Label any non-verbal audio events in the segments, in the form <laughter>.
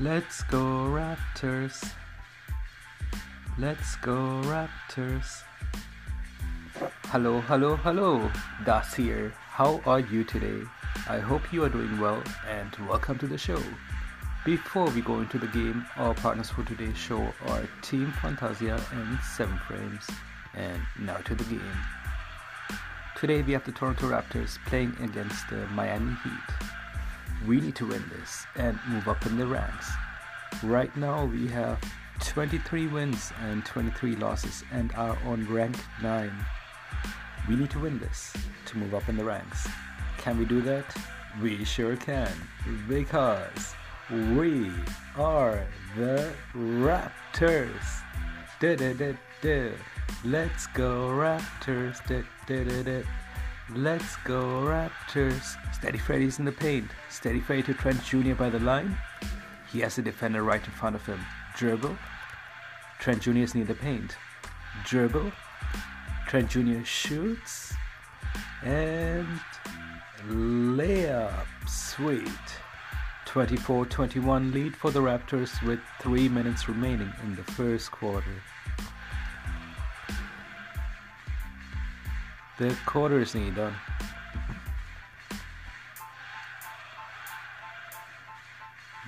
Let's go Raptors. Let's go Raptors. Hello, hello, hello. Das here. How are you today? I hope you are doing well and welcome to the show. Before we go into the game, our partners for today's show are Team Fantasia and 7 Frames. And now to the game. Today we have the Toronto Raptors playing against the Miami Heat. We need to win this and move up in the ranks. Right now we have 23 wins and 23 losses and are on rank 9. We need to win this to move up in the ranks. Can we do that? We sure can because we are the Raptors. Da, da, da, da. Let's go Raptors. Da, da, da, da. Let's go Raptors. Steady Freddy's in the paint. Steady Freddy to Trent Jr. by the line. He has a defender right in front of him. Dribble. Trent Jr. is near the paint. Dribble. Trent Jr. shoots. And layup. Sweet. 24 21 lead for the Raptors with 3 minutes remaining in the first quarter. The quarter is nearly done.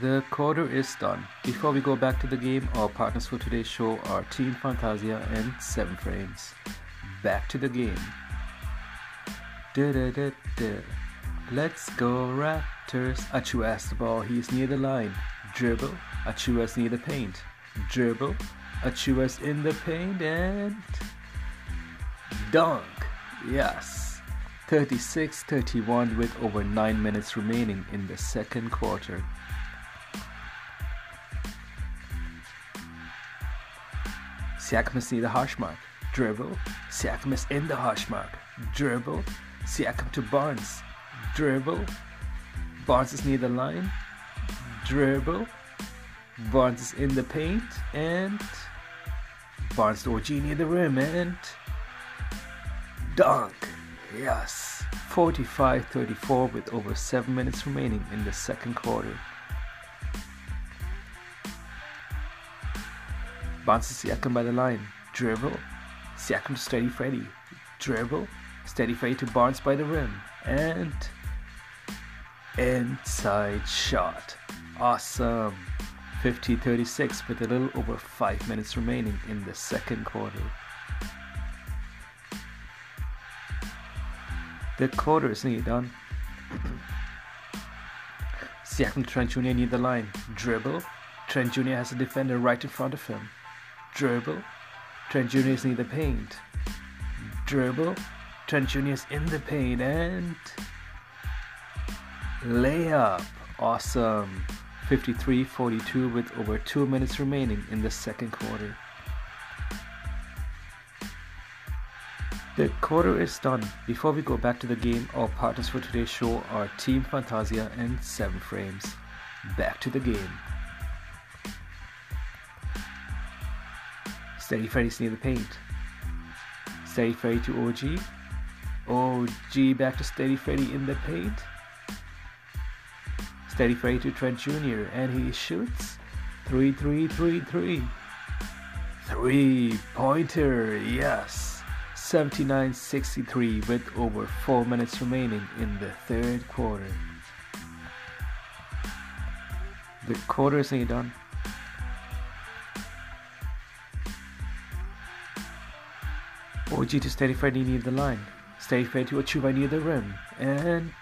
The quarter is done. Before we go back to the game, our partners for today's show are Team Fantasia and 7 Frames. Back to the game. Da, da, da, da. Let's go Raptors. Achiuwa has the ball. He's near the line. Dribble. Achiuwa's near the paint. Dribble. Achiuwa's in the paint and dunk. Yes. 36 31 with over 9 minutes remaining in the second quarter. Siakam near the hash mark. Dribble. Siakam is in the hash mark. Dribble. Siakam to Barnes. Dribble. Barnes is near the line. Dribble. Barnes is in the paint. And Barnes to OG near the rim. And dunk. Yes. 45 34 with over 7 minutes remaining in the second quarter. Bounces Siakam by the line. Dribble. Siakam to Steady Freddy. Dribble. Steady Freddy to Barnes by the rim. And inside shot. Awesome. 50 36 with a little over 5 minutes remaining in the second quarter. The quarter is nearly done. Siakam to Trent Jr. near the line. Dribble. Trent Jr. has a defender right in front of him. Dribble. Trent Jr. is near the paint. Dribble. Trent Jr. is in the paint and layup. Awesome. 53 42 with over 2 minutes remaining in the second quarter. The quarter is done. Before we go back to the game, our partners for today's show are Team Fantasia and 7 Frames. Back to the game. Steady Freddy's near the paint. Steady Freddy to OG. OG back to Steady Freddy in the paint. Steady Freddy to Trent Jr. and he shoots. 3 3 3 3. Three pointer, yes. 79 63 with over 4 minutes remaining in the third quarter. The quarter is nearly done. OG to Steady Freddy near the line. Steady Freddy to Achiuwa near the rim. And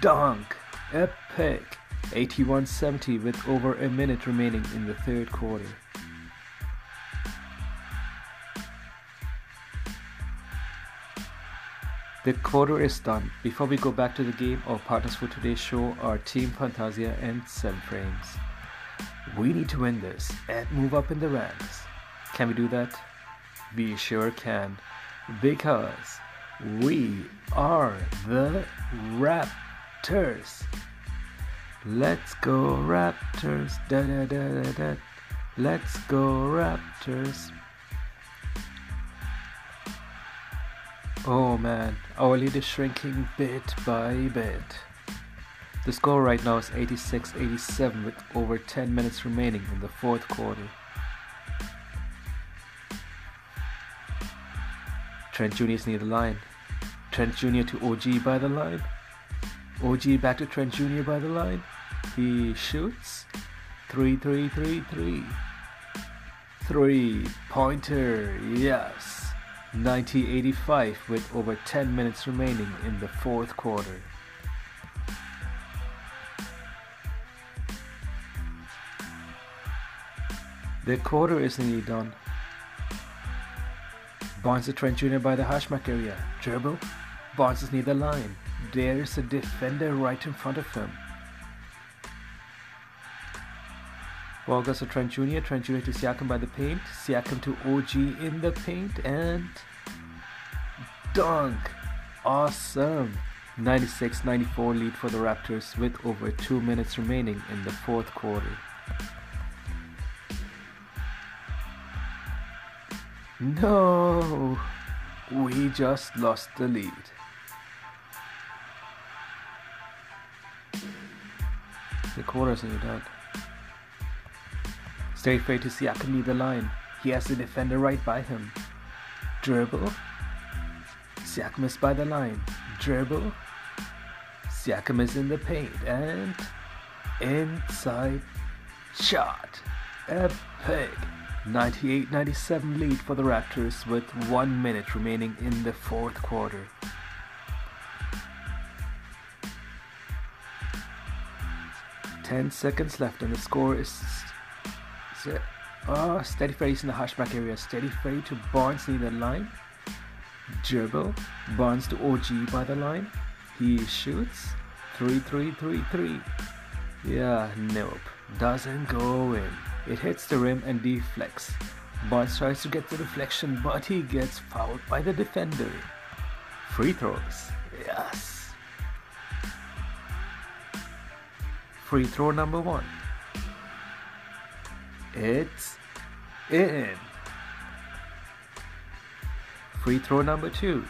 dunk. Epic. 81-70 with over a minute remaining in the third quarter. The quarter is done. Before we go back to the game, our partners for today's show are Team Fantasia and 7 Frames. We need to win this and move up in the ranks. Can we do that? We sure can. Because we are the Raptors. Let's go Raptors. Da da da da da. Let's go Raptors. Oh man, our lead is shrinking bit by bit. The score right now is 86 87 with over 10 minutes remaining in the fourth quarter. Trent Jr. is near the line. Trent Jr. to OG by the line. OG back to Trent Jr. by the line. He shoots. 3 3 3 3. Three pointer, yes. 90 85 with over 10 minutes remaining in the fourth quarter. The quarter is nearly done. Barnes to Trent Jr. by the hashmark area. Dribble. Barnes is near the line. There's a defender right in front of him. Ball goes to Trent Jr. Trent Jr. to Siakam by the paint. Siakam to OG in the paint and dunk. Awesome. 96 94 lead for the Raptors with over 2 minutes remaining in the fourth quarter. No, we just lost the lead. The quarter's nearly done. Steady Freddy to Siakam near the line. He has the defender right by him. Dribble. Siakam is by the line. Dribble. Siakam is in the paint and inside shot. Epic. 98-97 lead for the Raptors with one minute remaining in the fourth quarter. Ten seconds left and the score is oh, steady Freddy in the hash mark area. Steady Freddy to Barnes near the line. Dribble. Barnes to OG by the line. He shoots. 3 3 3 3. Yeah, nope. Doesn't go in. It hits the rim and deflects. Barnes tries to get the reflection, but he gets fouled by the defender. Free throws. Yes. Free throw number one. It's in. Free throw number two.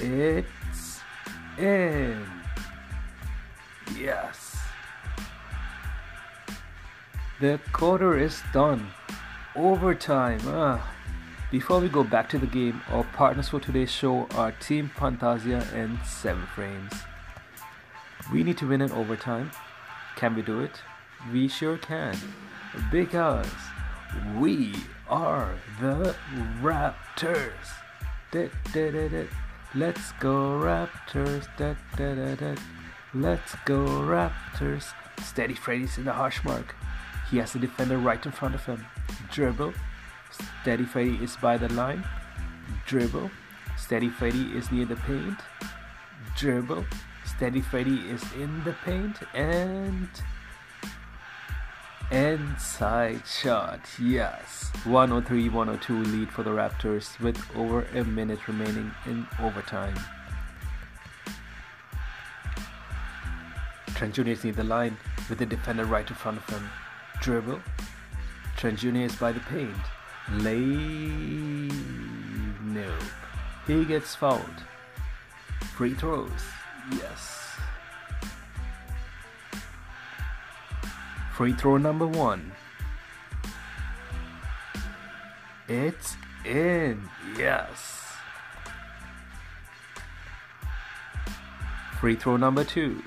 It's in. Yes. The quarter is done. Overtime. Ah. Before we go back to the game, our partners for today's show are Team Fantasia and 7 Frames. We need to win in overtime. Can we do it? We sure can. Because we are the Raptors. Let's go Raptors. Let's go Raptors. Steady Freddy's in the hash mark. He has the defender right in front of him. Dribble. Steady Freddy is by the line. Dribble. Steady Freddy is near the paint. Dribble. Steady Freddy is in the paint. And. Inside shot. Yes. 103 102 lead for the Raptors with over a minute remaining in overtime. Trent Jr. is near the line with the defender right in front of him dribble. Trent Jr. is by the paint. Lay. Nope. He gets fouled. Free throws. Yes. Free throw number one. It's in. Yes. Free throw number two.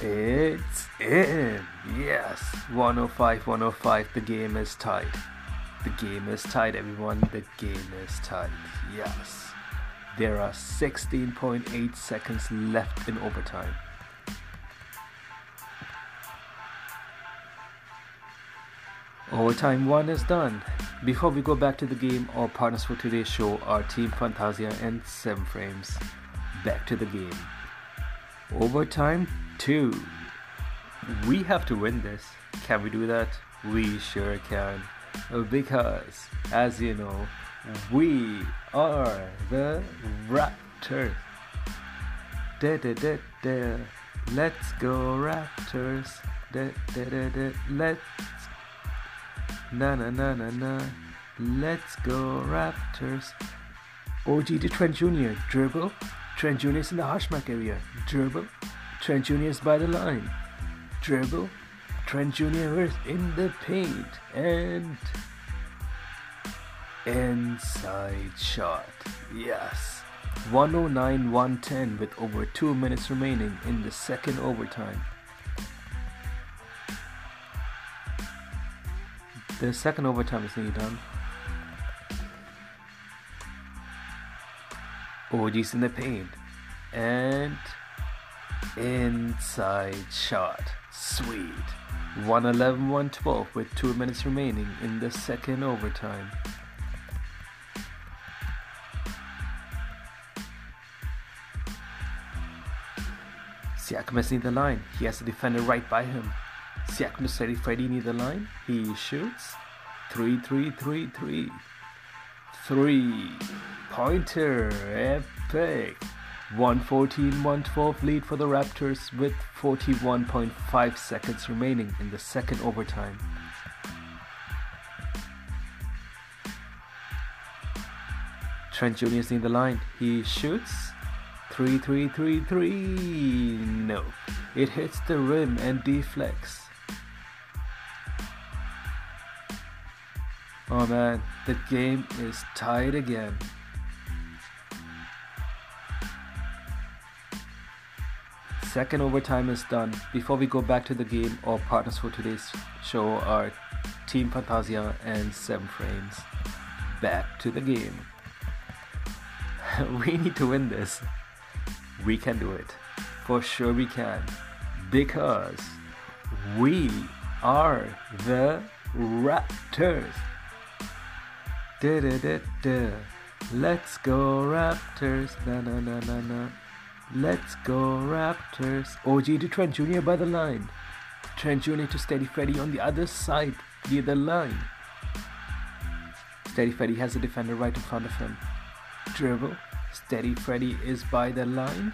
It's in. Yes. 105 105. The game is tied. The game is tied, everyone. The game is tied. Yes. There are 16.8 seconds left in overtime. Overtime 1 is done. Before we go back to the game, our partners for today's show are Team Fantasia and 7 Frames. Back to the game. Overtime 2. We have to win this. Can we do that? We sure can. Because, as you know, we are the Raptors. Da, da, da, da. Let's go Raptors. Da, da, da, da. Let's na na na na na. Let's go Raptors. OG to Trent Jr. Dribble. Trent Jr. is in the hash mark area. Dribble. Trent Jr. is by the line. Dribble. Trent Jr. is in the paint. And inside shot. Yes. 109 110 with over 2 minutes remaining in the second overtime. The second overtime is nearly done. OG's in the paint. And inside shot. Sweet. 111 112 with 2 minutes remaining in the second overtime. Siakam near the line. He has a defender right by him. Siakam is steady Freddy near the line. He shoots. 3 3 3 3. 3. Pointer. Epic. 114 112 lead for the Raptors with 41.5 seconds remaining in the second overtime. Trent Jr. is near the line. He shoots. Three, three, three, three. No. It hits the rim and deflects. Oh man, the game is tied again. Second overtime is done. Before we go back to the game, our partners for today's show are Team Fantasia and Seven Frames. Back to the game. <laughs> we need to win this we can do it. For sure we can. Because we are the Raptors. Let's go Raptors. Na na na na na. Let's go Raptors. OG to Trent Jr. by the line. Trent Jr. to Steady Freddy on the other side near the line. Steady Freddy has a defender right in front of him. Dribble Steady Freddy is by the line.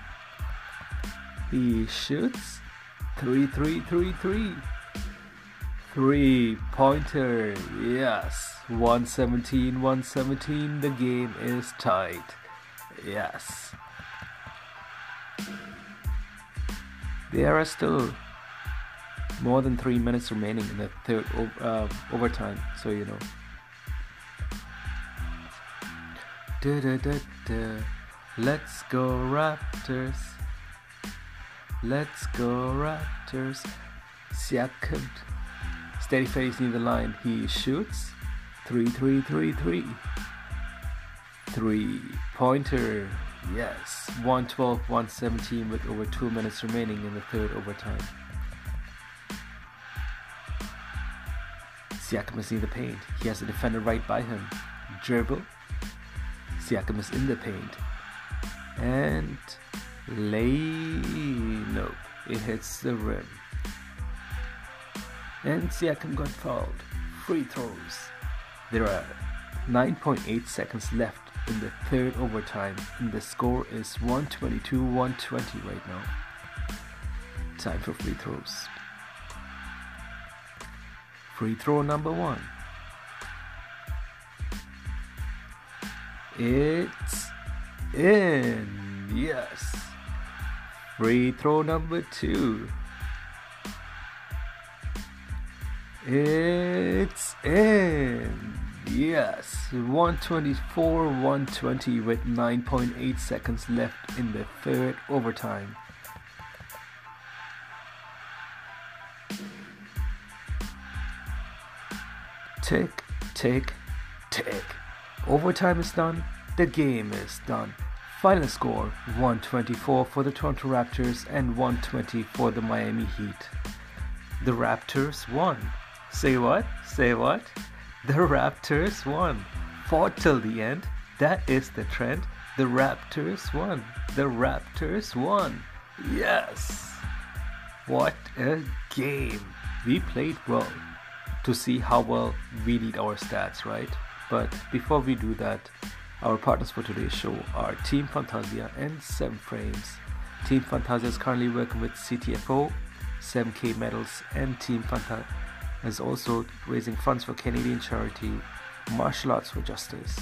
He shoots. 3 3 3 3. Three pointer. Yes. 117 117. The game is tied. Yes. There are still more than three minutes remaining in the third uh, overtime, so you know. Da, da, da. Let's go Raptors. Let's go Raptors. Siakam. Steady Freddy near the line. He shoots. Three, three, three, three. Three pointer. Yes. 112, 117 with over two minutes remaining in the third overtime. Siakam is in the paint. He has a defender right by him. Dribble. Siakam is in the paint. And lay nope, it hits the rim. And Siakam got fouled. Free throws. There are 9.8 seconds left in the third overtime, and the score is 122 120 right now. Time for free throws. Free throw number one. It's in. Yes. Free throw number two. It's in. Yes. 124 120 with 9.8 seconds left in the third overtime. Tick, tick, tick. Overtime is done, the game is done. Final score 124 for the Toronto Raptors and 120 for the Miami Heat. The Raptors won. Say what? Say what? The Raptors won. Fought till the end. That is the trend. The Raptors won. The Raptors won. Yes. What a game. We played well. To see how well we need our stats, right? But before we do that, our partners for today's show are Team Fantasia and 7 Frames. Team Fantasia is currently working with CTFO, 7K Medals, and Team Fantasia is also raising funds for Canadian charity Martial Arts for Justice.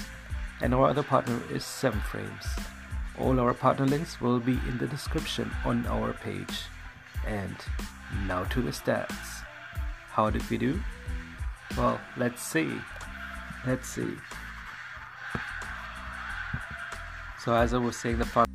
And our other partner is 7 Frames. All our partner links will be in the description on our page. And now to the stats. How did we do? Well, let's see. Let's see. So as I was saying, the fun